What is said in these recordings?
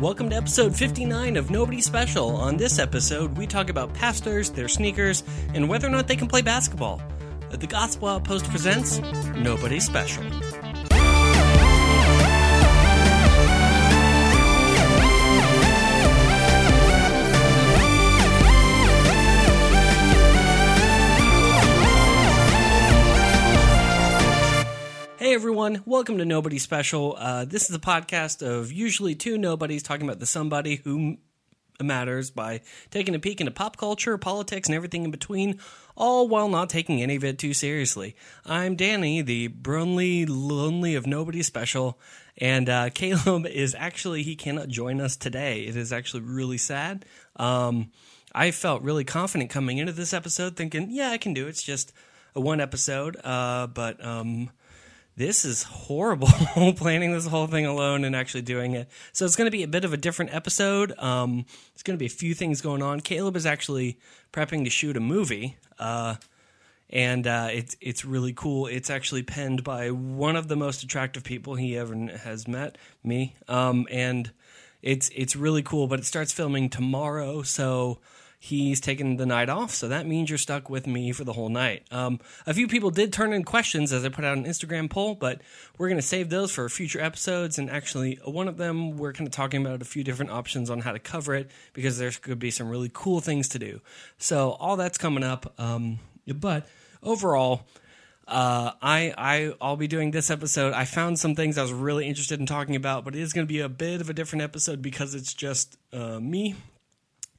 Welcome to episode 59 of Nobody Special. On this episode, we talk about pastors, their sneakers, and whether or not they can play basketball. The Gospel Outpost presents Nobody Special. Hey everyone, welcome to Nobody Special. Uh, this is a podcast of usually two nobodies talking about the somebody who matters by taking a peek into pop culture, politics, and everything in between, all while not taking any of it too seriously. I'm Danny, the Brunley Lonely of Nobody Special, and uh, Caleb is actually, he cannot join us today. It is actually really sad. Um, I felt really confident coming into this episode thinking, yeah, I can do it. It's just a one episode, uh, but um, this is horrible planning this whole thing alone and actually doing it. So it's going to be a bit of a different episode. Um, it's going to be a few things going on. Caleb is actually prepping to shoot a movie, uh, and uh, it's it's really cool. It's actually penned by one of the most attractive people he ever has met, me, um, and it's it's really cool. But it starts filming tomorrow, so he's taking the night off, so that means you're stuck with me for the whole night. Um, a few people did turn in questions as I put out an Instagram poll, but we're going to save those for future episodes. And actually, one of them, we're kind of talking about a few different options on how to cover it because there could be some really cool things to do. So, all that's coming up. Um, but overall, uh, I, I I'll be doing this episode. I found some things I was really interested in talking about, but it is going to be a bit of a different episode because it's just uh, me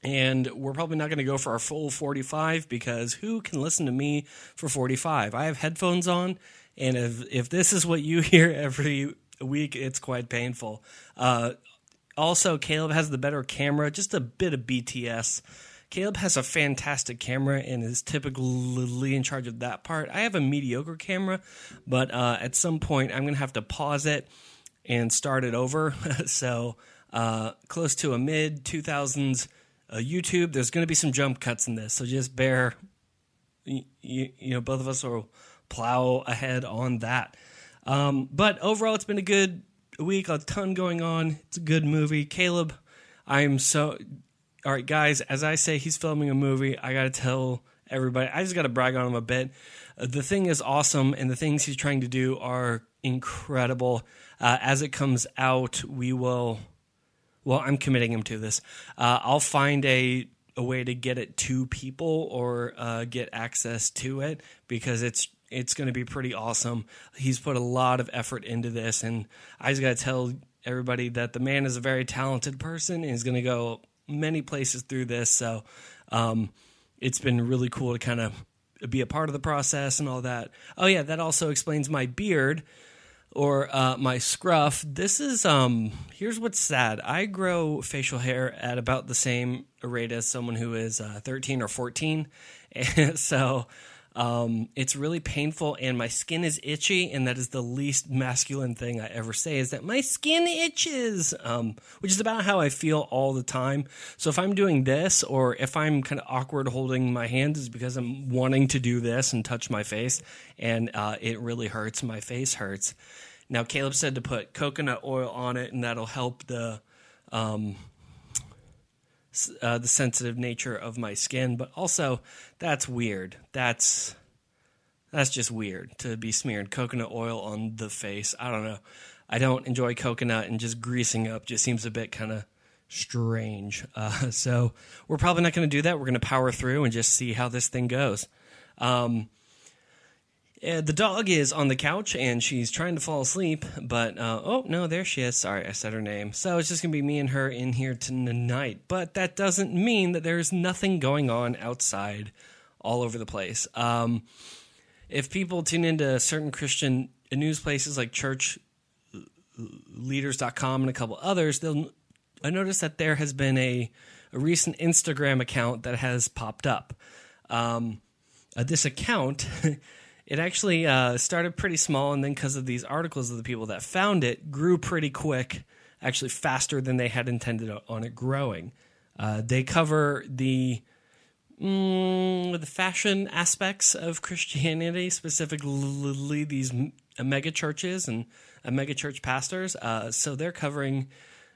and we're probably not going to go for our full 45 because who can listen to me for 45? I have headphones on, and if, if this is what you hear every week, it's quite painful. Uh, also, Caleb has the better camera, just a bit of BTS. Caleb has a fantastic camera and is typically in charge of that part. I have a mediocre camera, but uh, at some point I'm going to have to pause it and start it over. so, uh, close to a mid 2000s uh, YouTube. There's going to be some jump cuts in this, so just bear. You, you, know, both of us will plow ahead on that. Um, but overall, it's been a good week. A ton going on. It's a good movie. Caleb, I'm so. All right, guys. As I say, he's filming a movie. I got to tell everybody. I just got to brag on him a bit. Uh, the thing is awesome, and the things he's trying to do are incredible. Uh, as it comes out, we will well, I'm committing him to this. Uh, I'll find a a way to get it to people or uh, get access to it because it's it's going to be pretty awesome. He's put a lot of effort into this, and I just got to tell everybody that the man is a very talented person and he's going to go many places through this. So um, it's been really cool to kind of be a part of the process and all that. Oh yeah, that also explains my beard or uh, my scruff. This is um. Here's what's sad. I grow facial hair at about the same rate as someone who is uh, 13 or 14, and so um, it's really painful, and my skin is itchy, and that is the least masculine thing I ever say is that my skin itches, um, which is about how I feel all the time. So if I'm doing this, or if I'm kind of awkward holding my hands, is because I'm wanting to do this and touch my face, and uh, it really hurts. My face hurts. Now Caleb said to put coconut oil on it, and that'll help the um, uh, the sensitive nature of my skin, but also that's weird. That's that's just weird to be smeared coconut oil on the face. I don't know. I don't enjoy coconut, and just greasing up just seems a bit kind of strange. Uh, so we're probably not going to do that. We're going to power through and just see how this thing goes. Um, uh, the dog is on the couch and she's trying to fall asleep, but uh, oh no, there she is. Sorry, I said her name. So it's just gonna be me and her in here tonight. But that doesn't mean that there's nothing going on outside, all over the place. Um, if people tune into certain Christian news places like churchleaders.com and a couple others, they'll I notice that there has been a, a recent Instagram account that has popped up. Um, uh, this account. it actually uh, started pretty small, and then because of these articles of the people that found it, grew pretty quick, actually faster than they had intended on it growing. Uh, they cover the mm, the fashion aspects of Christianity, specifically these mega churches and uh, mega church pastors. Uh, so they're covering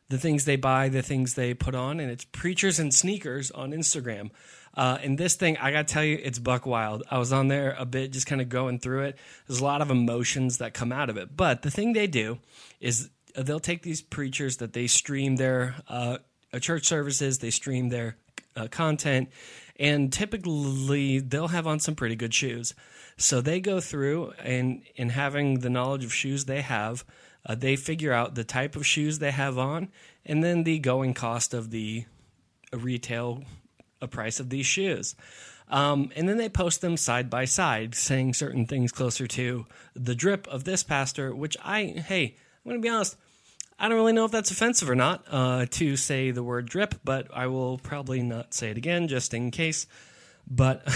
the things they buy, the things they put on, and it's preachers and sneakers on Instagram. Uh, and this thing, I gotta tell you, it's buck wild. I was on there a bit, just kind of going through it. There's a lot of emotions that come out of it. But the thing they do is they'll take these preachers that they stream their uh, church services, they stream their uh, content, and typically they'll have on some pretty good shoes. So they go through and in having the knowledge of shoes they have, uh, they figure out the type of shoes they have on, and then the going cost of the retail price of these shoes. Um, and then they post them side by side, saying certain things closer to the drip of this pastor, which I, hey, I'm going to be honest, I don't really know if that's offensive or not uh, to say the word drip, but I will probably not say it again just in case. But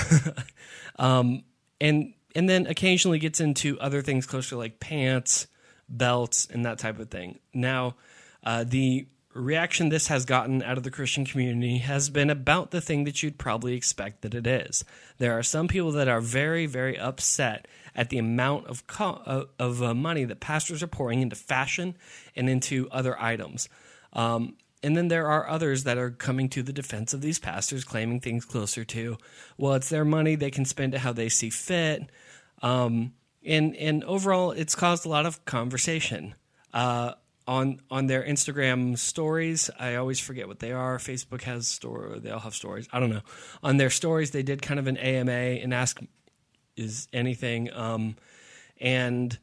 um, and and then occasionally gets into other things closer like pants, belts, and that type of thing. Now, uh, the reaction this has gotten out of the Christian community has been about the thing that you'd probably expect that it is. There are some people that are very, very upset at the amount of co- uh, of uh, money that pastors are pouring into fashion and into other items. Um, and then there are others that are coming to the defense of these pastors, claiming things closer to, well, it's their money; they can spend it how they see fit. Um, and and overall, it's caused a lot of conversation. Uh, on on their Instagram stories. I always forget what they are. Facebook has store. They all have stories. I don't know. On their stories, they did kind of an AMA and ask, "Is anything?" Um, and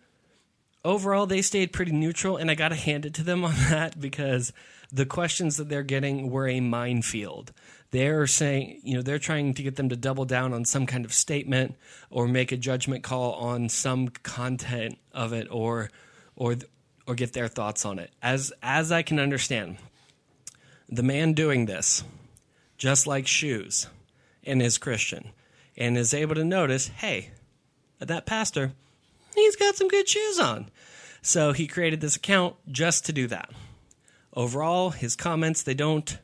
overall, they stayed pretty neutral, and I got to hand it to them on that because the questions that they're getting were a minefield. They're saying, you know, they're trying to get them to double down on some kind of statement or make a judgment call on some content of it or or or get their thoughts on it. As as I can understand, the man doing this, just like shoes, and is Christian, and is able to notice, hey, that pastor, he's got some good shoes on. So he created this account just to do that. Overall, his comments they don't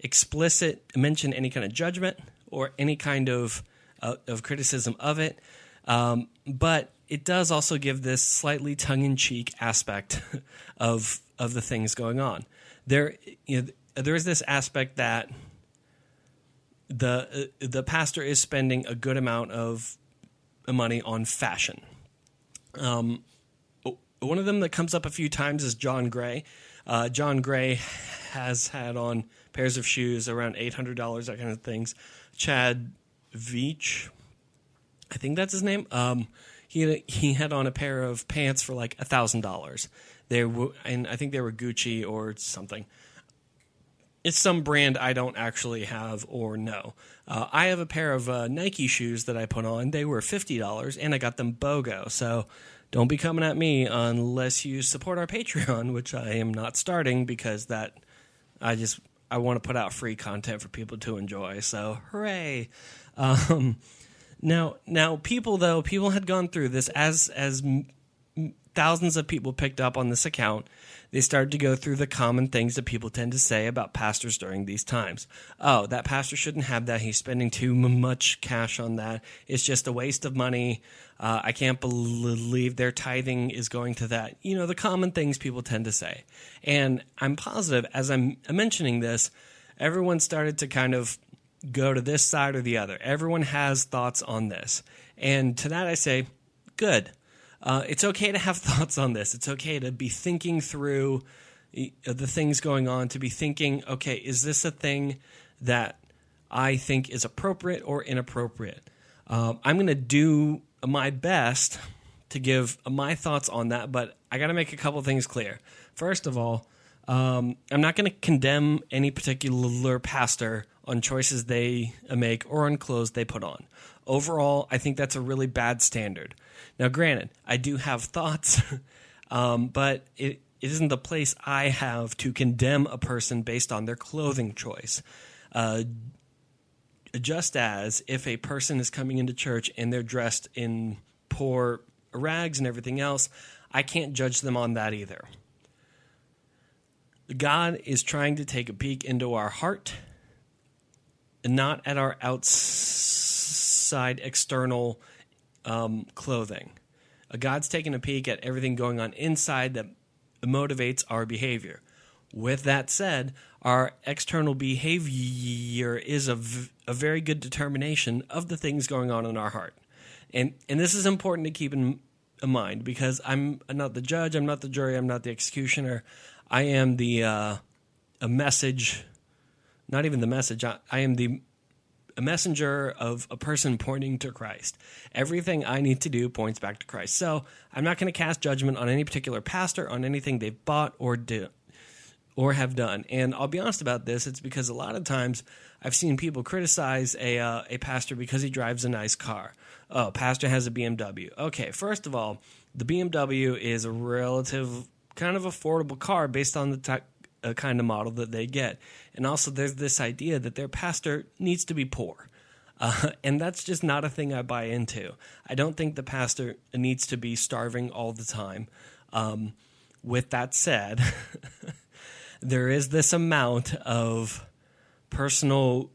explicit mention any kind of judgment or any kind of uh, of criticism of it, um, but it does also give this slightly tongue in cheek aspect of of the things going on. There, you know, there is this aspect that the uh, the pastor is spending a good amount of money on fashion. Um, one of them that comes up a few times is John Gray. Uh, John Gray has had on pairs of shoes around eight hundred dollars, that kind of things. Chad Veach, I think that's his name. Um, he he had on a pair of pants for like a thousand dollars. They were, and I think they were Gucci or something. It's some brand I don't actually have or know. Uh, I have a pair of uh, Nike shoes that I put on. They were fifty dollars, and I got them BOGO. So don't be coming at me unless you support our Patreon, which I am not starting because that I just I want to put out free content for people to enjoy. So hooray! Um, now, now people though people had gone through this as as thousands of people picked up on this account. They started to go through the common things that people tend to say about pastors during these times. Oh, that pastor shouldn't have that. He's spending too much cash on that. It's just a waste of money. Uh, I can't believe their tithing is going to that. You know, the common things people tend to say. And I'm positive as I'm mentioning this, everyone started to kind of go to this side or the other. Everyone has thoughts on this. And to that I say, good. Uh, it's okay to have thoughts on this. It's okay to be thinking through the things going on, to be thinking, okay, is this a thing that I think is appropriate or inappropriate? Um, I'm going to do my best to give my thoughts on that, but I got to make a couple things clear. First of all, um, I'm not going to condemn any particular pastor on choices they make or on clothes they put on. Overall, I think that's a really bad standard. Now, granted, I do have thoughts, um, but it, it isn't the place I have to condemn a person based on their clothing choice. Uh, just as if a person is coming into church and they're dressed in poor rags and everything else, I can't judge them on that either. God is trying to take a peek into our heart not at our outside external um, clothing. God's taking a peek at everything going on inside that motivates our behavior. With that said, our external behavior is a, v- a very good determination of the things going on in our heart. And, and this is important to keep in mind because I'm not the judge, I'm not the jury, I'm not the executioner. I am the uh, a message, not even the message. I, I am the a messenger of a person pointing to Christ. Everything I need to do points back to Christ. So I'm not going to cast judgment on any particular pastor on anything they've bought or do or have done. And I'll be honest about this. It's because a lot of times I've seen people criticize a uh, a pastor because he drives a nice car. Oh, pastor has a BMW. Okay, first of all, the BMW is a relative kind of affordable car based on the type a kind of model that they get. And also, there's this idea that their pastor needs to be poor. Uh, and that's just not a thing I buy into. I don't think the pastor needs to be starving all the time. Um, with that said, there is this amount of personal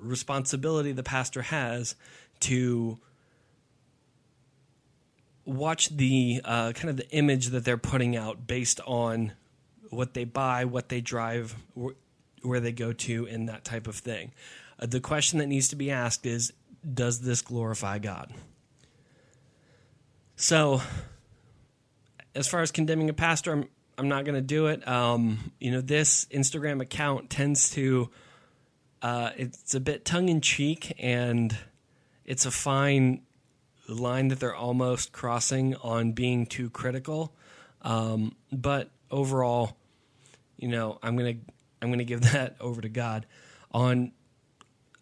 responsibility the pastor has to watch the uh, kind of the image that they're putting out based on what they buy, what they drive, wh- where they go to, and that type of thing. Uh, the question that needs to be asked is Does this glorify God? So, as far as condemning a pastor, I'm, I'm not going to do it. Um, you know, this Instagram account tends to, uh, it's a bit tongue in cheek and it's a fine line that they're almost crossing on being too critical. Um, but overall, you know, I'm gonna I'm gonna give that over to God. On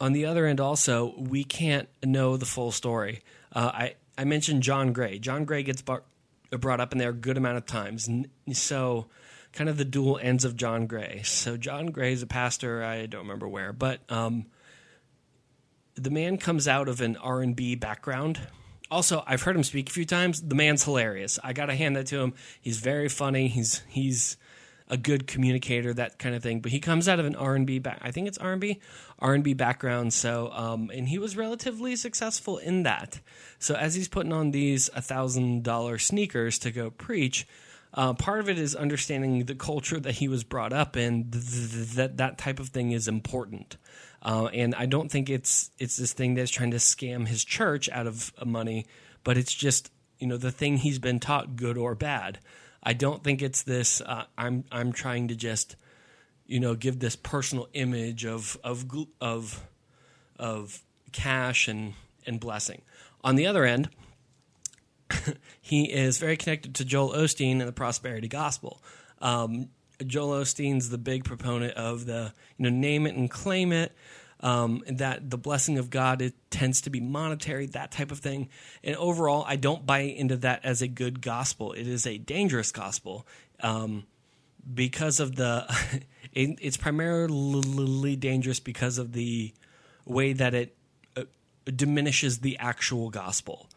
on the other end, also, we can't know the full story. Uh, I I mentioned John Gray. John Gray gets bar- brought up in there a good amount of times. So, kind of the dual ends of John Gray. So, John Gray is a pastor. I don't remember where, but um, the man comes out of an R and B background. Also, I've heard him speak a few times. The man's hilarious. I got to hand that to him. He's very funny. He's he's a good communicator, that kind of thing. But he comes out of an R and B back. I think it's R and B, R and B background. So, um, and he was relatively successful in that. So as he's putting on these thousand dollar sneakers to go preach. Uh, part of it is understanding the culture that he was brought up in. Th- th- that that type of thing is important, uh, and I don't think it's it's this thing that's trying to scam his church out of money, but it's just you know the thing he's been taught, good or bad. I don't think it's this. Uh, I'm I'm trying to just, you know, give this personal image of of of of cash and and blessing. On the other end, he is very connected to Joel Osteen and the prosperity gospel. Um, Joel Osteen's the big proponent of the you know name it and claim it um, that the blessing of God it tends to be monetary, that type of thing. And overall, I don't buy into that as a good gospel. It is a dangerous gospel um, because of the. it, it's primarily dangerous because of the way that it uh, diminishes the actual gospel.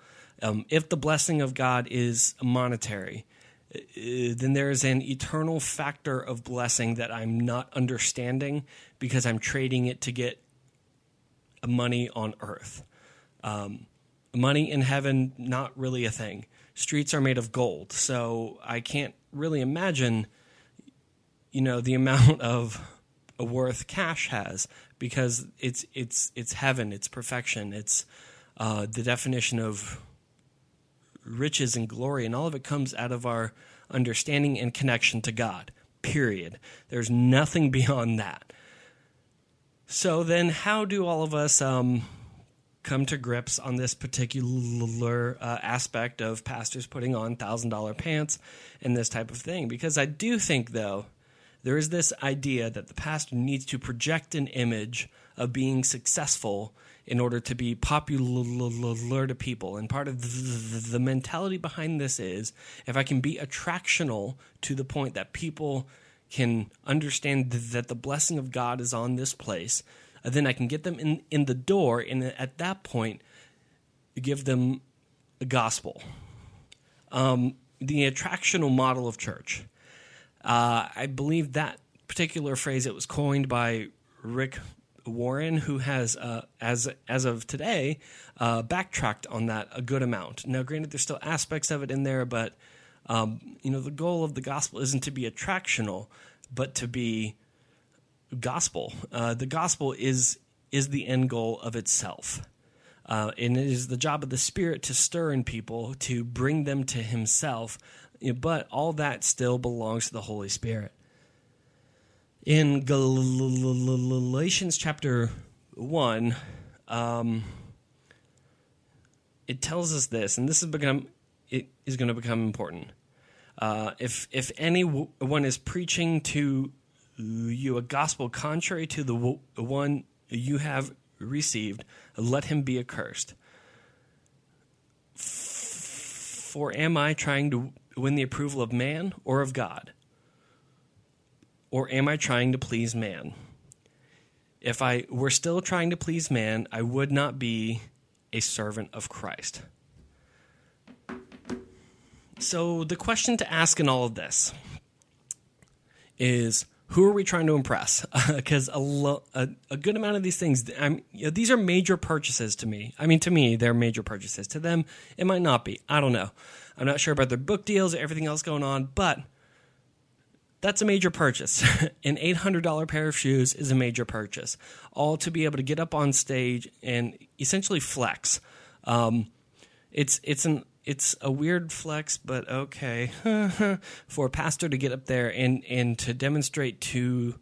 Um, if the blessing of God is monetary, uh, then there is an eternal factor of blessing that I'm not understanding because I'm trading it to get money on earth. Um, money in heaven, not really a thing. Streets are made of gold, so I can't really imagine, you know, the amount of worth cash has because it's it's it's heaven, it's perfection, it's uh, the definition of riches and glory, and all of it comes out of our understanding and connection to God. Period. There's nothing beyond that. So then, how do all of us um, come to grips on this particular uh, aspect of pastors putting on thousand dollar pants and this type of thing? Because I do think, though, there is this idea that the pastor needs to project an image of being successful in order to be popular to people. And part of the mentality behind this is if I can be attractional to the point that people can understand that the blessing of God is on this place, uh, then I can get them in, in the door, and at that point, give them the gospel. Um, the attractional model of church. Uh, I believe that particular phrase it was coined by Rick Warren, who has, uh, as as of today, uh, backtracked on that a good amount. Now, granted, there's still aspects of it in there, but um, you know, the goal of the gospel isn't to be attractional, but to be gospel. Uh, the gospel is is the end goal of itself. Uh, and it is the job of the Spirit to stir in people, to bring them to Himself. But all that still belongs to the Holy Spirit. In Galatians chapter 1, um, it tells us this, and this is, become it is going to become important. Uh, if if anyone is preaching to you a gospel contrary to the one you have received, let him be accursed. For am I trying to win the approval of man or of God? Or am I trying to please man? If I were still trying to please man, I would not be a servant of Christ. So, the question to ask in all of this is who are we trying to impress? Because a, lo- a, a, good amount of these things, you know, these are major purchases to me. I mean, to me, they're major purchases. To them, it might not be. I don't know. I'm not sure about their book deals or everything else going on, but that's a major purchase. An $800 pair of shoes is a major purchase. All to be able to get up on stage and essentially flex. Um, it's it's an it's a weird flex, but okay, for a pastor to get up there and and to demonstrate to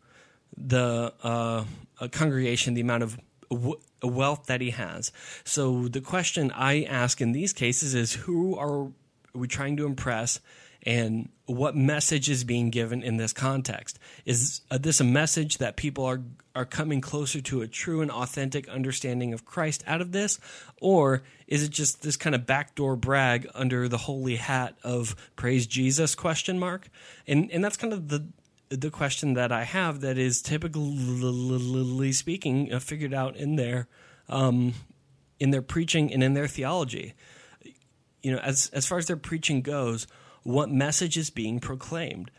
the uh, congregation the amount of w- wealth that he has. So the question I ask in these cases is, who are we trying to impress? And what message is being given in this context. Is this a message that people are are coming closer to a true and authentic understanding of Christ out of this, or is it just this kind of backdoor brag under the holy hat of praise Jesus question mark? And and that's kind of the the question that I have that is typically speaking uh, figured out in their um, in their preaching and in their theology. You know, as as far as their preaching goes, what message is being proclaimed.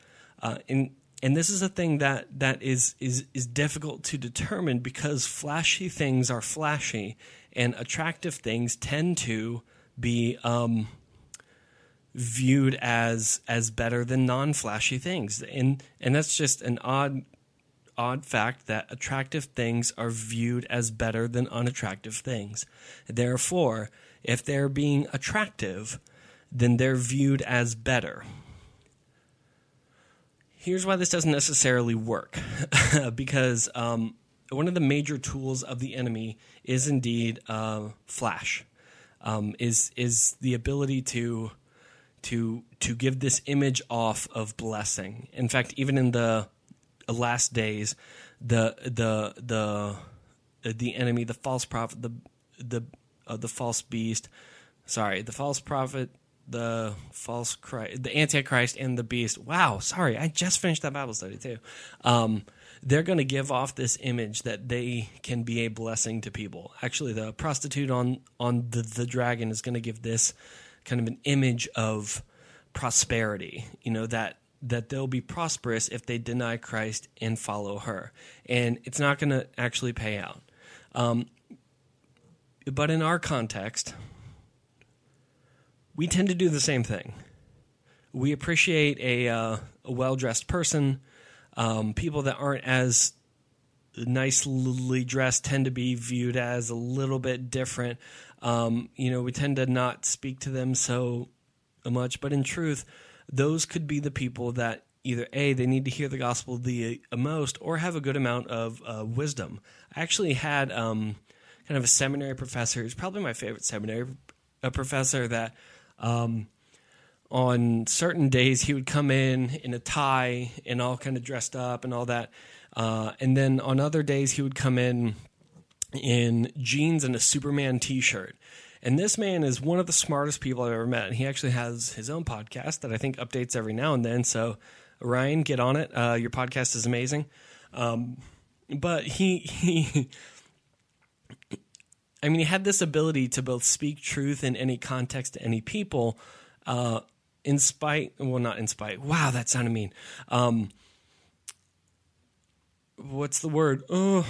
Uh, and and this is a thing that that is is is difficult to determine because flashy things are flashy, and attractive things tend to be um, viewed as as better than non-flashy things, and and that's just an odd odd fact that attractive things are viewed as better than unattractive things. Therefore, if they're being attractive, then they're viewed as better. Here's why this doesn't necessarily work because um, one of the major tools of the enemy is indeed uh, flash, um, is is the ability to to to give this image off of blessing. In fact, even in the last days, the the the the enemy, the false prophet, the the uh, the false beast, sorry, the false prophet, the false Christ, the Antichrist, and the beast. Wow, sorry, I just finished that Bible study too. Um, they're going to give off this image that they can be a blessing to people. Actually, the prostitute on on the, the dragon is going to give this kind of an image of prosperity. You know that that they'll be prosperous if they deny Christ and follow her, and it's not going to actually pay out. Um, but in our context, we tend to do the same thing. We appreciate a, uh, a well dressed person. Um, people that aren't as nicely dressed tend to be viewed as a little bit different. Um, you know, we tend to not speak to them so much, but in truth, those could be the people that either a they need to hear the gospel the uh, most or have a good amount of uh, wisdom. I actually had um, kind of a seminary professor. He's probably my favorite seminary a professor that um, on certain days, he would come in in a tie and all kind of dressed up and all that. Uh, and then on other days, he would come in in jeans and a Superman t shirt. And this man is one of the smartest people I've ever met. And he actually has his own podcast that I think updates every now and then. So, Ryan, get on it. Uh, your podcast is amazing. Um, but he, he I mean, he had this ability to both speak truth in any context to any people, uh, in spite, well, not in spite. Wow, that sounded mean. Um, what's the word? Oh,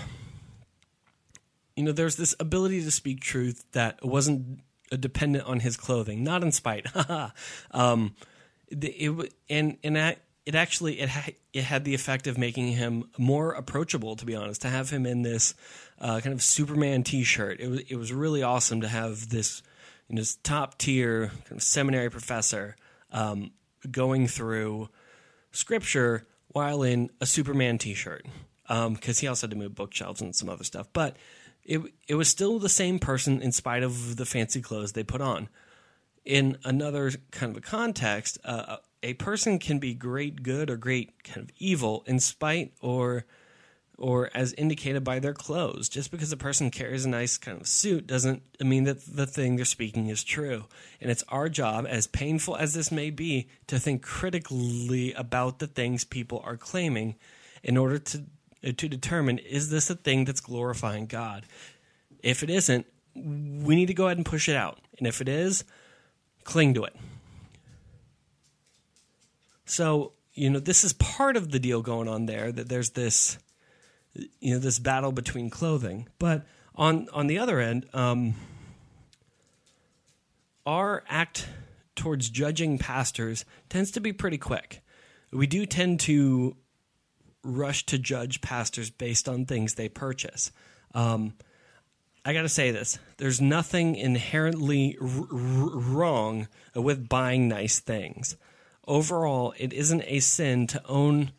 you know, there's this ability to speak truth that wasn't dependent on his clothing, not in spite. um, it, and and at, it actually it ha- it had the effect of making him more approachable. To be honest, to have him in this uh, kind of Superman T-shirt, it was it was really awesome to have this you know, top tier kind of seminary professor um, going through scripture while in a Superman T-shirt because um, he also had to move bookshelves and some other stuff, but. It, it was still the same person in spite of the fancy clothes they put on in another kind of a context, uh, a person can be great good or great kind of evil in spite or or as indicated by their clothes. Just because a person carries a nice kind of suit doesn't mean that the thing they're speaking is true. And it's our job, as painful as this may be, to think critically about the things people are claiming in order to to determine is this a thing that's glorifying God? If it isn't, we need to go ahead and push it out. And if it is, cling to it. So, you know, this is part of the deal going on there that there's this you know, this battle between clothing. But on on the other end, um, our act towards judging pastors tends to be pretty quick. We do tend to rush to judge pastors based on things they purchase. Um, I got to say this there's nothing inherently r- r- wrong with buying nice things overall, it isn't a sin to own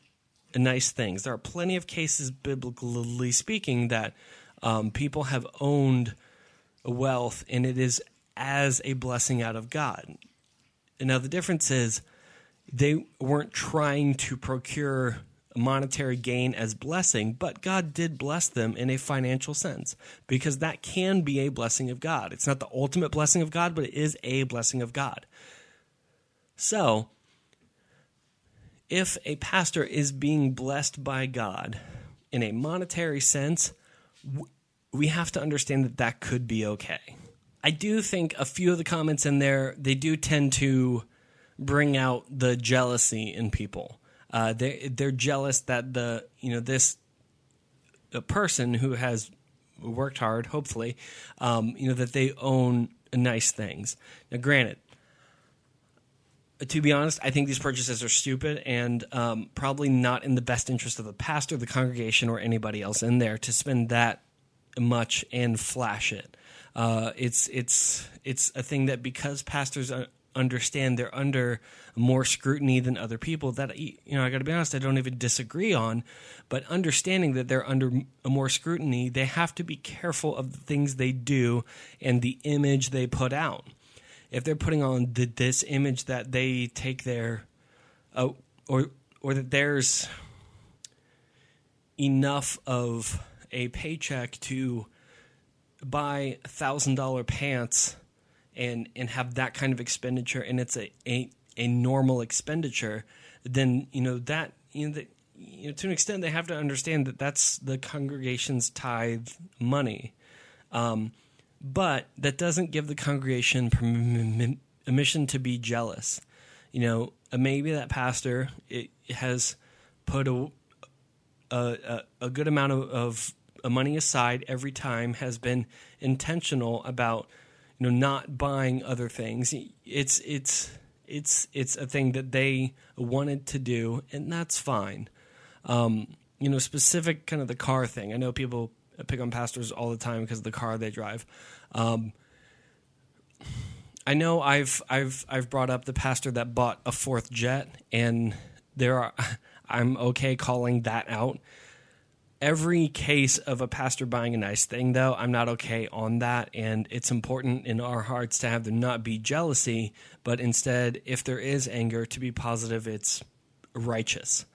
nice things. There are plenty of cases, biblically speaking, that um, people have owned wealth and it is as a blessing out of God. And Now, the difference is they weren't trying to procure monetary gain as blessing, but God did bless them in a financial sense because that can be a blessing of God. It's not the ultimate blessing of God, but it is a blessing of God. So, if a pastor is being blessed by God in a monetary sense, we have to understand that that could be okay. I do think a few of the comments in there they do tend to bring out the jealousy in people. Uh, they they're jealous that the you know this a person who has worked hard, hopefully, um, you know that they own nice things. Now, granted, to be honest, I think these purchases are stupid and um, probably not in the best interest of the pastor, the congregation, or anybody else in there to spend that much and flash it. Uh, it's it's it's a thing that because pastors understand they're under more scrutiny than other people that you know I got to be honest I don't even disagree on but understanding that they're under more scrutiny they have to be careful of the things they do and the image they put out if they're putting on the, this image that they take their uh, or or that there's enough of a paycheck to buy thousand dollar pants and and have that kind of expenditure and it's a, a a normal expenditure then you know that you know, that, you know to an extent they have to understand that that's the congregation's tithe money. Um, but that doesn't give the congregation permission to be jealous. You know, uh, maybe that pastor has put a, a, a good amount of, of money aside every time, has been intentional about you know not buying other things. It's it's it's it's a thing that they wanted to do, and that's fine. Um, you know, specific kind of the car thing. I know people pick on pastors all the time because of the car they drive. Um, I know I've I've I've brought up the pastor that bought a fourth jet, and there are I'm okay calling that out. Every case of a pastor buying a nice thing, though, I'm not okay on that, and it's important in our hearts to have there not be jealousy, but instead, if there is anger, to be positive, it's righteous,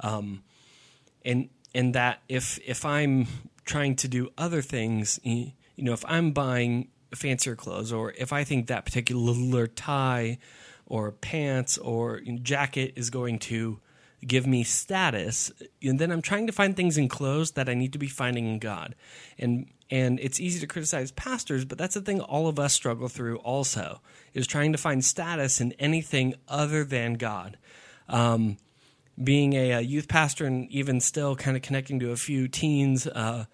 um, and and that if if I'm trying to do other things, you know, if I'm buying fancier clothes or if I think that particular tie or pants or jacket is going to give me status, and then I'm trying to find things in clothes that I need to be finding in God. And and it's easy to criticize pastors, but that's the thing all of us struggle through also is trying to find status in anything other than God. Um, being a, a, youth pastor and even still kind of connecting to a few teens, uh,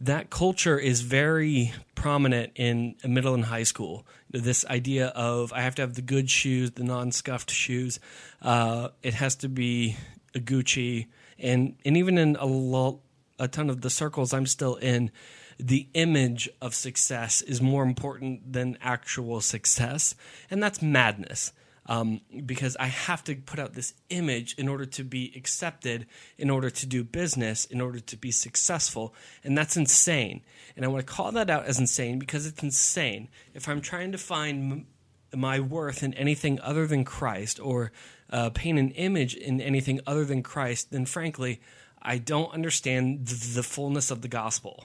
that culture is very prominent in middle and high school. This idea of I have to have the good shoes, the non-scuffed shoes. Uh, it has to be a Gucci, and and even in a lot, a ton of the circles I'm still in, the image of success is more important than actual success, and that's madness um, because I have to put out this image in order to be accepted, in order to do business, in order to be successful. And that's insane. And I want to call that out as insane because it's insane. If I'm trying to find m- my worth in anything other than Christ or uh, paint an image in anything other than Christ, then frankly, I don't understand th- the fullness of the gospel.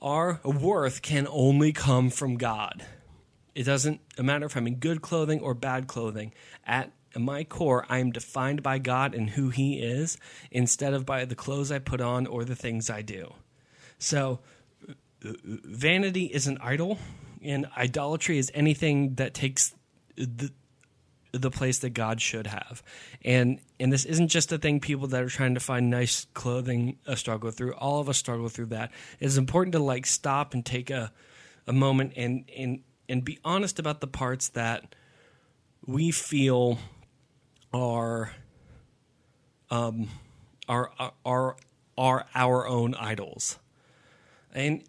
Our worth can only come from God. It doesn't matter if I'm in good clothing or bad clothing. At my core, I am defined by God and who He is instead of by the clothes I put on or the things I do. So, vanity is an idol, and idolatry is anything that takes the the place that God should have. And and this isn't just a thing people that are trying to find nice clothing uh, struggle through. All of us struggle through that. It's important to like stop and take a a moment and and and be honest about the parts that we feel are um, are are are our own idols, and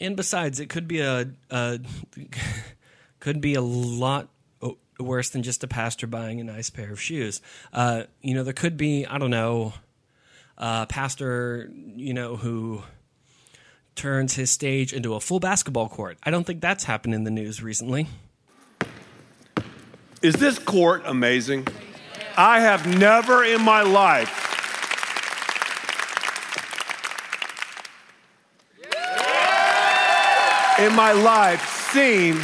and besides, it could be a, a could be a lot worse than just a pastor buying a nice pair of shoes. Uh, you know, there could be I don't know, a pastor you know who turns his stage into a full basketball court. I don't think that's happened in the news recently. Is this court amazing? I have never in my life in my life seen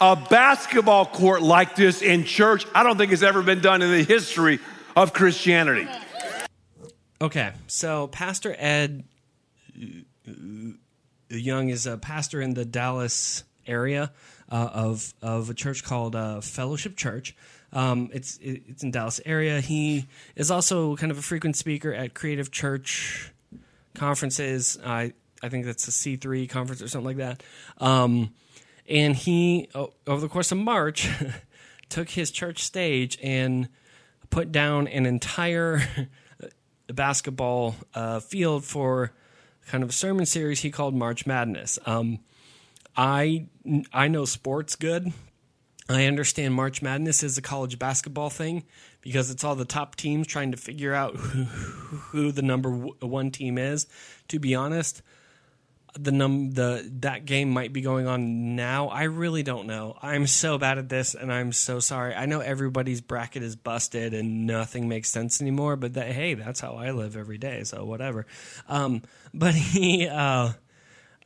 a basketball court like this in church. I don't think it's ever been done in the history of Christianity. Okay, so Pastor Ed Young is a pastor in the Dallas area uh, of of a church called uh, Fellowship Church. Um, it's it's in Dallas area. He is also kind of a frequent speaker at Creative Church conferences. I I think that's a C three conference or something like that. Um, and he over the course of March took his church stage and put down an entire basketball uh, field for kind of a sermon series he called March Madness. Um, I I know sports good. I understand March Madness is a college basketball thing because it's all the top teams trying to figure out who, who the number one team is. To be honest, the num the that game might be going on now. I really don't know. I'm so bad at this, and I'm so sorry. I know everybody's bracket is busted and nothing makes sense anymore. But that hey, that's how I live every day. So whatever. Um, but he. Uh,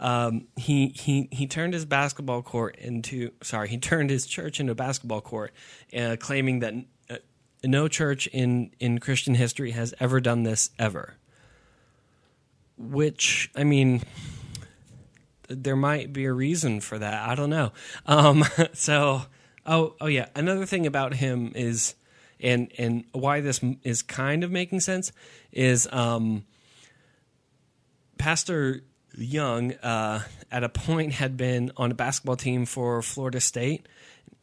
um, he he he turned his basketball court into sorry he turned his church into a basketball court, uh, claiming that uh, no church in in Christian history has ever done this ever. Which I mean, there might be a reason for that. I don't know. Um, so, oh, oh yeah. Another thing about him is, and and why this is kind of making sense is, um, Pastor Young uh, at a point had been on a basketball team for Florida State,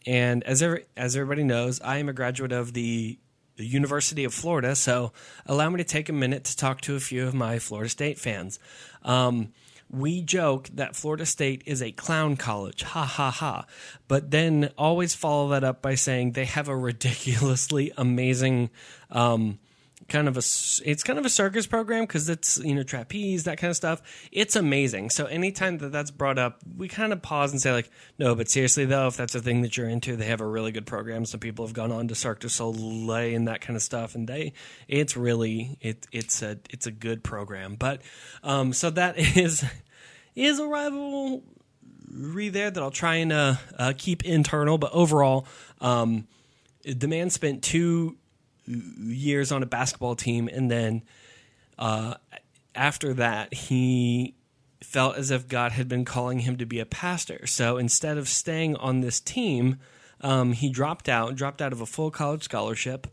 and as every, as everybody knows, I am a graduate of the the University of Florida. So allow me to take a minute to talk to a few of my Florida State fans. Um, we joke that Florida State is a clown college, ha ha ha, but then always follow that up by saying they have a ridiculously amazing um, kind of a it's kind of a circus program because it's you know trapeze that kind of stuff. It's amazing. So anytime that that's brought up, we kind of pause and say like, no, but seriously though, if that's a thing that you're into, they have a really good program. Some people have gone on to Cirque du Soleil and that kind of stuff, and they it's really it it's a it's a good program. But um, so that is is a rivalry there that I'll try and uh, uh, keep internal. But overall, um, the man spent two years on a basketball team, and then uh, after that, he felt as if God had been calling him to be a pastor. So instead of staying on this team, um, he dropped out, dropped out of a full college scholarship,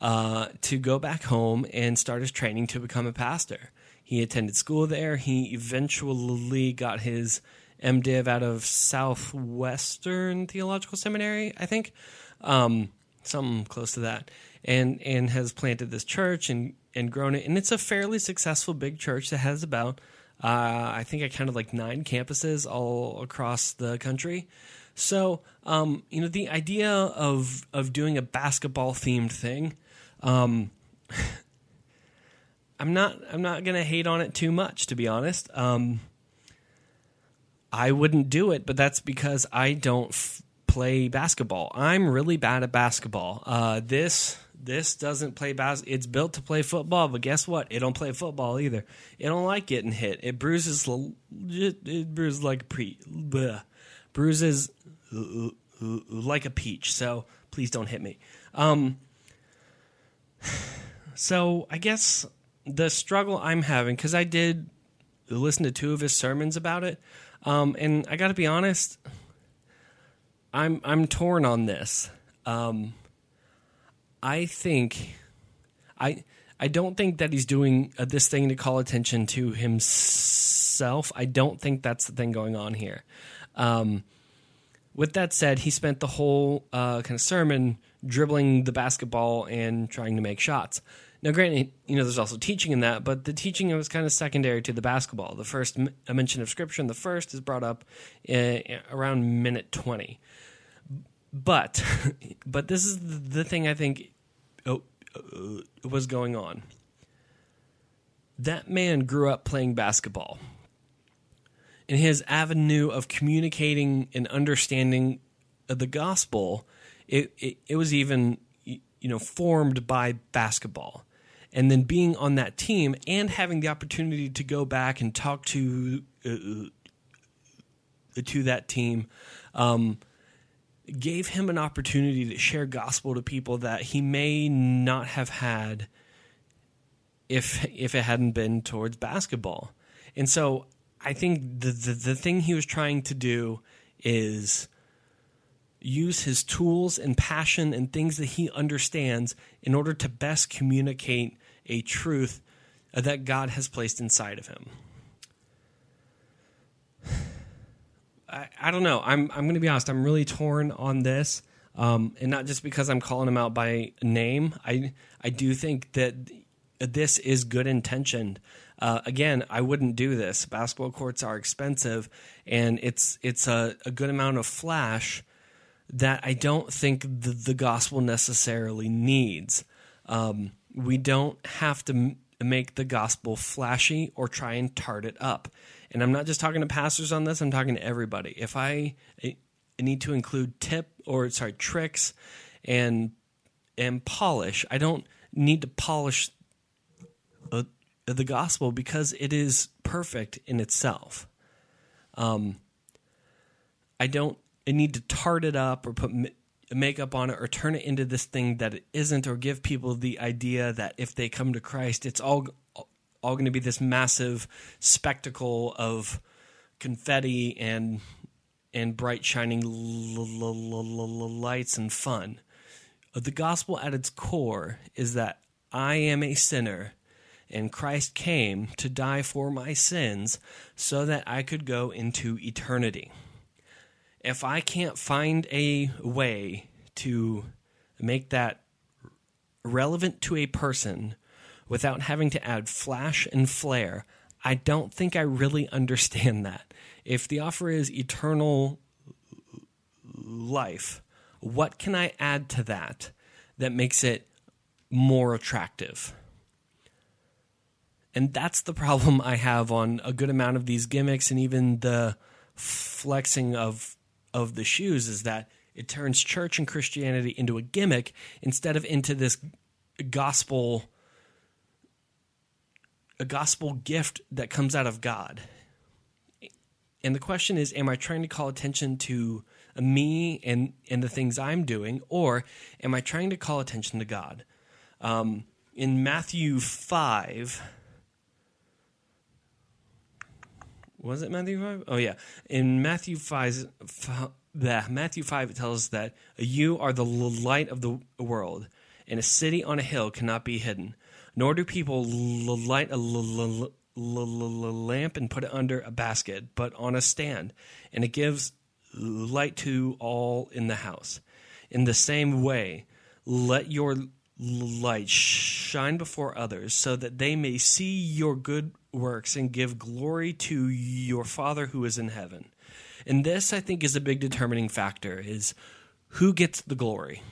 uh, to go back home and start his training to become a pastor. He attended school there. He eventually got his MDiv out of Southwestern Theological Seminary, I think, um, something close to that, and and has planted this church and and grown it. And it's a fairly successful big church that has about, uh, I think I counted like nine campuses all across the country. So, um, you know, the idea of of doing a basketball themed thing, um, I'm not I'm not gonna hate on it too much, to be honest. Um, I wouldn't do it, but that's because I don't f- play basketball. I'm really bad at basketball. Uh, this this doesn't play bas. It's built to play football, but guess what? It don't play football either. It don't like getting hit. It bruises. It, bruises like a pre. Bleh. Bruises like a peach. So please don't hit me. Um, so I guess the struggle I'm having because I did listen to two of his sermons about it, um, and I got to be honest, I'm I'm torn on this. Um, I think I I don't think that he's doing uh, this thing to call attention to himself. I don't think that's the thing going on here. Um, with that said, he spent the whole uh, kind of sermon dribbling the basketball and trying to make shots. Now, granted, you know, there's also teaching in that, but the teaching was kind of secondary to the basketball. The first a mention of scripture in the first is brought up in, uh, around minute 20. But, but this is the thing I think oh, uh, was going on. That man grew up playing basketball and his avenue of communicating and understanding the gospel, it, it, it was even you know formed by basketball and then being on that team and having the opportunity to go back and talk to uh, uh, to that team um, gave him an opportunity to share gospel to people that he may not have had if if it hadn't been towards basketball. And so I think the, the, the thing he was trying to do is use his tools and passion and things that he understands in order to best communicate a truth that God has placed inside of him. I, I don't know. I'm I'm going to be honest. I'm really torn on this, um, and not just because I'm calling him out by name. I I do think that this is good intentioned. Uh, again, I wouldn't do this. Basketball courts are expensive, and it's it's a, a good amount of flash that I don't think the, the gospel necessarily needs. Um, we don't have to make the gospel flashy or try and tart it up. And I'm not just talking to pastors on this, I'm talking to everybody. If I, I need to include tip or sorry, tricks and and polish, I don't need to polish the gospel because it is perfect in itself. Um, I don't I need to tart it up or put makeup on it or turn it into this thing that it isn't or give people the idea that if they come to Christ, it's all all going to be this massive spectacle of confetti and and bright shining lights and fun. The gospel at its core is that I am a sinner and Christ came to die for my sins so that I could go into eternity. If I can't find a way to make that relevant to a person without having to add flash and flare, I don't think I really understand that. If the offer is eternal life, what can I add to that that makes it more attractive? And that's the problem I have on a good amount of these gimmicks and even the flexing of of the shoes is that it turns church and Christianity into a gimmick instead of into this gospel a gospel gift that comes out of God. And the question is am I trying to call attention to me and and the things I'm doing or am I trying to call attention to God? Um, in Matthew 5 was it Matthew 5? Oh, yeah. In Matthew 5, the Matthew 5, it tells us that you are the light of the world. and a city on a hill cannot be hidden. Nor do people light a lamp and put it under a basket, but on a stand, and it gives light to all in the house. In the same way, let your light shine before others, so that they may see your good works and give glory to your Father who is in heaven. And this, I think, is a big determining factor: is who gets the glory.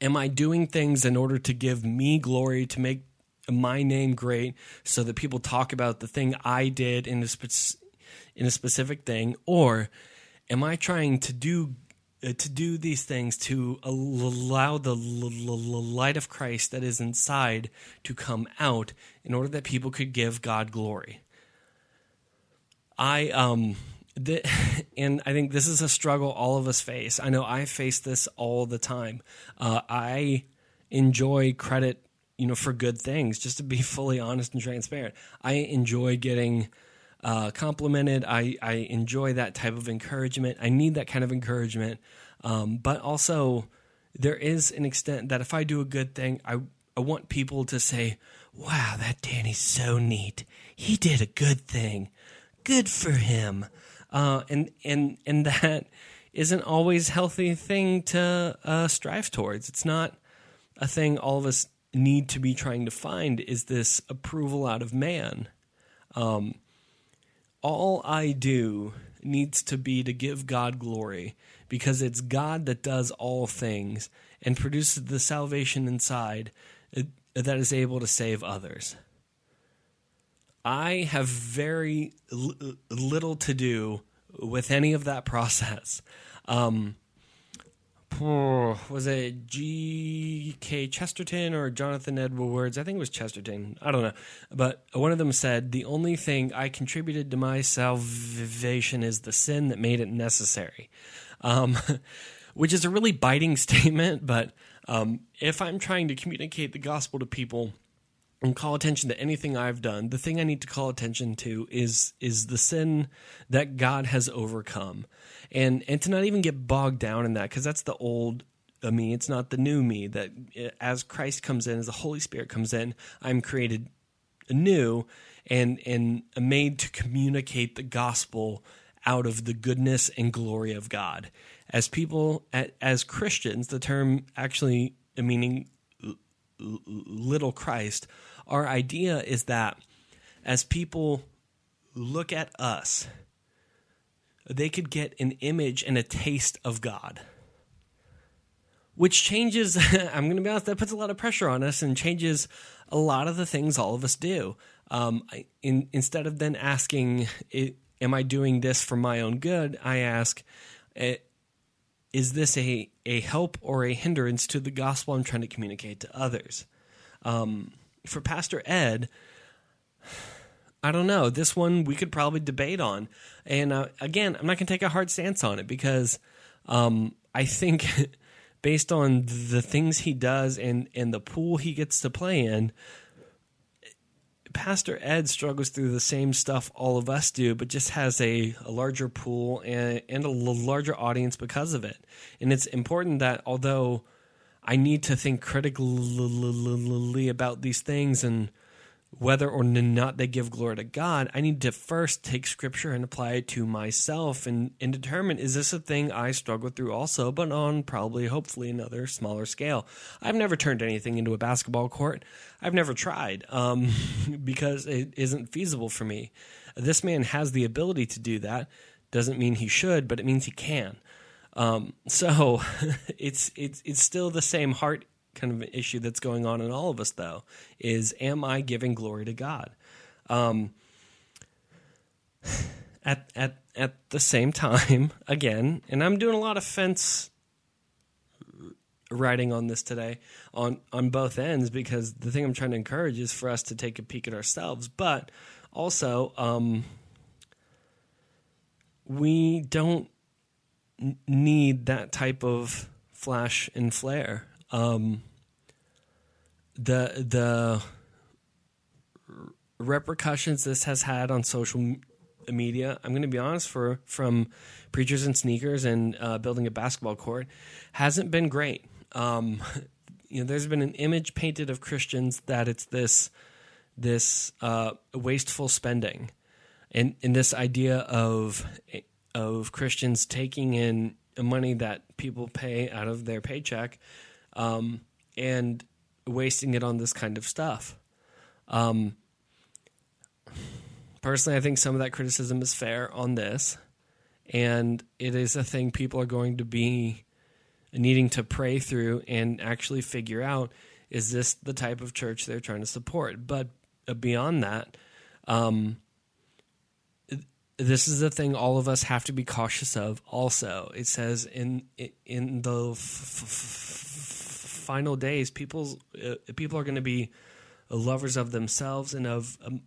Am I doing things in order to give me glory, to make my name great, so that people talk about the thing I did in a, spe- in a specific thing, or am I trying to do to do these things to allow the light of Christ that is inside to come out in order that people could give God glory? I um the, and I think this is a struggle all of us face. I know I face this all the time. Uh, I enjoy credit, you know, for good things. Just to be fully honest and transparent, I enjoy getting uh, complimented. I I enjoy that type of encouragement. I need that kind of encouragement, um, but also there is an extent that if I do a good thing, I I want people to say, "Wow, that Danny's so neat. He did a good thing. Good for him." uh, and and and that isn't always healthy thing to uh, strive towards. It's not a thing all of us need to be trying to find. Is this approval out of man? Um, all I do needs to be to give God glory because it's God that does all things and produces the salvation inside uh, that is able to save others. I have very little to do with any of that process. Um, was it G.K. Chesterton or Jonathan Edwards? I think it was Chesterton. I don't know. But one of them said, The only thing I contributed to my salvation is the sin that made it necessary. Um, which is a really biting statement, but um, if I'm trying to communicate the gospel to people, and call attention to anything I've done, the thing I need to call attention to is is the sin that God has overcome, and and to not even get bogged down in that because that's the old me. It's not the new me. That eh, as Christ comes in, as the Holy Spirit comes in, I'm created anew and and made to communicate the gospel out of the goodness and glory of God. As people, as Christians, the term actually meaning little Christ our idea is that as people look at us, they could get an image and a taste of God. Which changes, I'm going to be honest, that puts a lot of pressure on us and changes a lot of the things all of us do. Um, in, instead of then asking, Am I doing this for my own good? I ask, Is this a, a help or a hindrance to the gospel I'm trying to communicate to others? Um, for Pastor Ed, I don't know. This one we could probably debate on. And uh, again, I'm not going to take a hard stance on it because um, I think based on the things he does and, and the pool he gets to play in, Pastor Ed struggles through the same stuff all of us do, but just has a, a larger pool and, and a larger audience because of it. And it's important that although I need to think critically about these things and whether or not they give glory to God, I need to first take scripture and apply it to myself and, and determine is this a thing I struggle through also, but on probably, hopefully, another smaller scale. I've never turned anything into a basketball court. I've never tried um, because it isn't feasible for me. This man has the ability to do that. Doesn't mean he should, but it means he can. Um, so it's it's it's still the same heart kind of issue that's going on in all of us, though. Is am I giving glory to God? Um, at at at the same time, again, and I'm doing a lot of fence writing on this today on on both ends because the thing I'm trying to encourage is for us to take a peek at ourselves, but also um, we don't need that type of flash and flare. Um, the the repercussions this has had on social media, I'm going to be honest, for from preachers and sneakers and uh, building a basketball court, hasn't been great. Um, you know there's been an image painted of Christians that it's this this uh, wasteful spending, and and this idea of of Christians taking in money that people pay out of their paycheck, um, and wasting it on this kind of stuff. Um, personally, I think some of that criticism is fair on this, and it is a thing people are going to be needing to pray through and actually figure out is this the type of church they're trying to support? But beyond that, um, this is the thing all of us have to be cautious of. Also, it says in in the f- f- final days, people uh, people are going to be lovers of themselves and of um,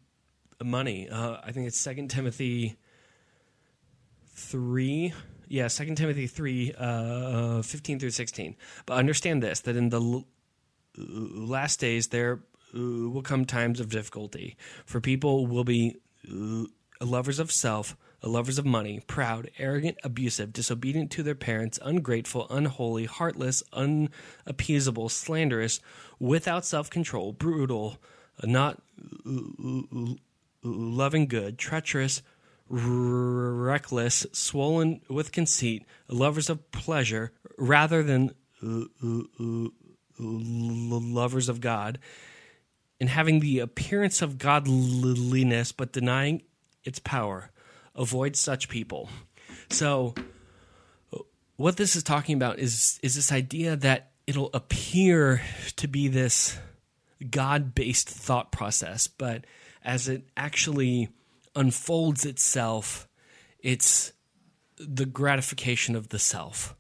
money. Uh, I think it's Second Timothy three yeah, Second Timothy 3, uh, 15 through 16. But understand this, that in the l- last days there uh, will come times of difficulty. For people will be uh, lovers of self, lovers of money, proud, arrogant, abusive, disobedient to their parents, ungrateful, unholy, heartless, unappeasable, slanderous, without self control, brutal, not loving good, treacherous, reckless, swollen with conceit, lovers of pleasure rather than lovers of God, and having the appearance of godliness but denying its power. Avoid such people. So, what this is talking about is is this idea that it'll appear to be this God based thought process, but as it actually unfolds itself, it's the gratification of the self.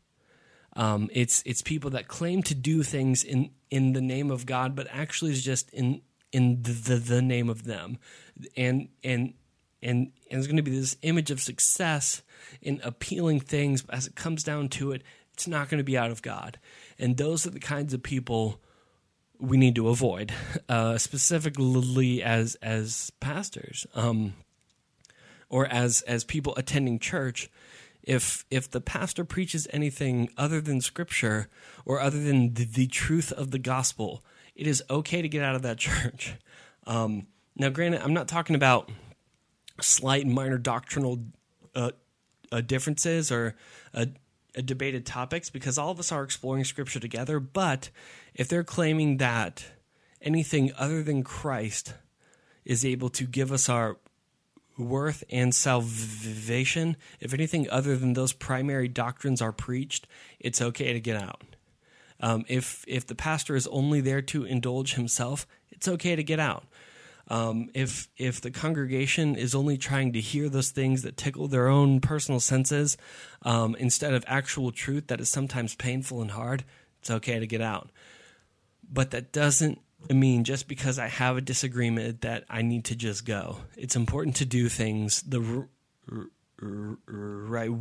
Um, it's it's people that claim to do things in in the name of God, but actually is just in in the, the, the name of them, and and and and there's going to be this image of success in appealing things. But as it comes down to it, it's not going to be out of God, and those are the kinds of people we need to avoid, uh, specifically as as pastors. Um, or as as people attending church if if the pastor preaches anything other than scripture or other than the, the truth of the gospel it is okay to get out of that church um, now granted i'm not talking about slight minor doctrinal uh, uh, differences or uh, debated topics because all of us are exploring scripture together but if they're claiming that anything other than christ is able to give us our worth and salvation, if anything other than those primary doctrines are preached, it's okay to get out. Um, if if the pastor is only there to indulge himself, it's okay to get out. Um, if if the congregation is only trying to hear those things that tickle their own personal senses um, instead of actual truth that is sometimes painful and hard, it's okay to get out. But that doesn't mean, just because I have a disagreement that I need to just go. It's important to do things the r- r- right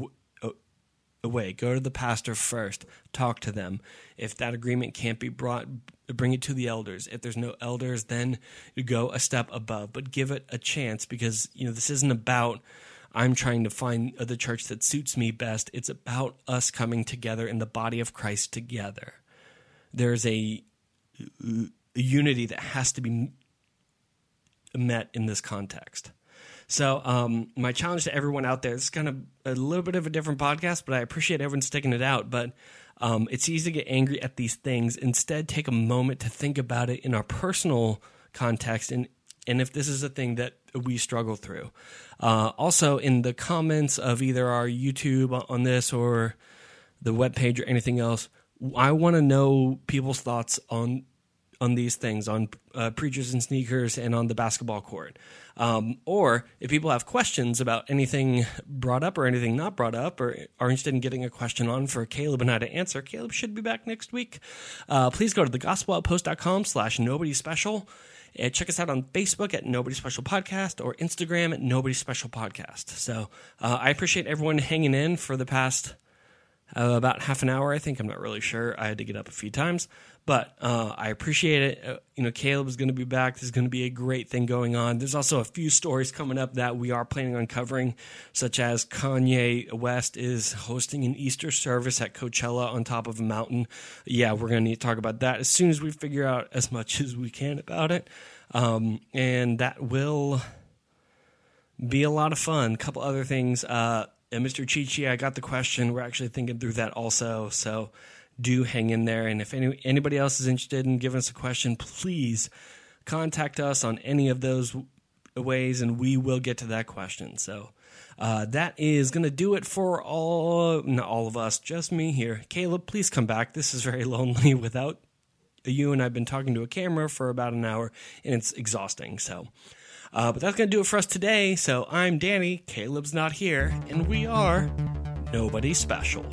way. Go to the pastor first. Talk to them. If that agreement can't be brought, bring it to the elders. If there's no elders, then go a step above. But give it a chance because you know this isn't about. I'm trying to find the church that suits me best. It's about us coming together in the body of Christ together. There's a unity that has to be met in this context. So, um, my challenge to everyone out there, it's kind of a little bit of a different podcast, but I appreciate everyone sticking it out. But um, it's easy to get angry at these things. Instead, take a moment to think about it in our personal context and, and if this is a thing that we struggle through. Uh, also, in the comments of either our YouTube on this or the webpage or anything else, I want to know people's thoughts on on these things on uh, preachers and sneakers and on the basketball court. Um, or if people have questions about anything brought up or anything not brought up, or are interested in getting a question on for Caleb and I to answer, Caleb should be back next week. Uh, please go to thegospeloutpost.com slash nobody special. And check us out on Facebook at Nobody Special Podcast or Instagram at Nobody Special Podcast. So uh, I appreciate everyone hanging in for the past uh, about half an hour, I think. I'm not really sure. I had to get up a few times. But uh, I appreciate it. Uh, you know, Caleb is going to be back. There's going to be a great thing going on. There's also a few stories coming up that we are planning on covering, such as Kanye West is hosting an Easter service at Coachella on top of a mountain. Yeah, we're going to need to talk about that as soon as we figure out as much as we can about it. Um, and that will be a lot of fun. A couple other things. Uh, and Mr. Chichi, I got the question. We're actually thinking through that also. So do hang in there. And if any, anybody else is interested in giving us a question, please contact us on any of those ways and we will get to that question. So uh, that is going to do it for all, not all of us, just me here. Caleb, please come back. This is very lonely without you and I've been talking to a camera for about an hour and it's exhausting. So, uh, but that's going to do it for us today. So I'm Danny, Caleb's not here, and we are nobody special.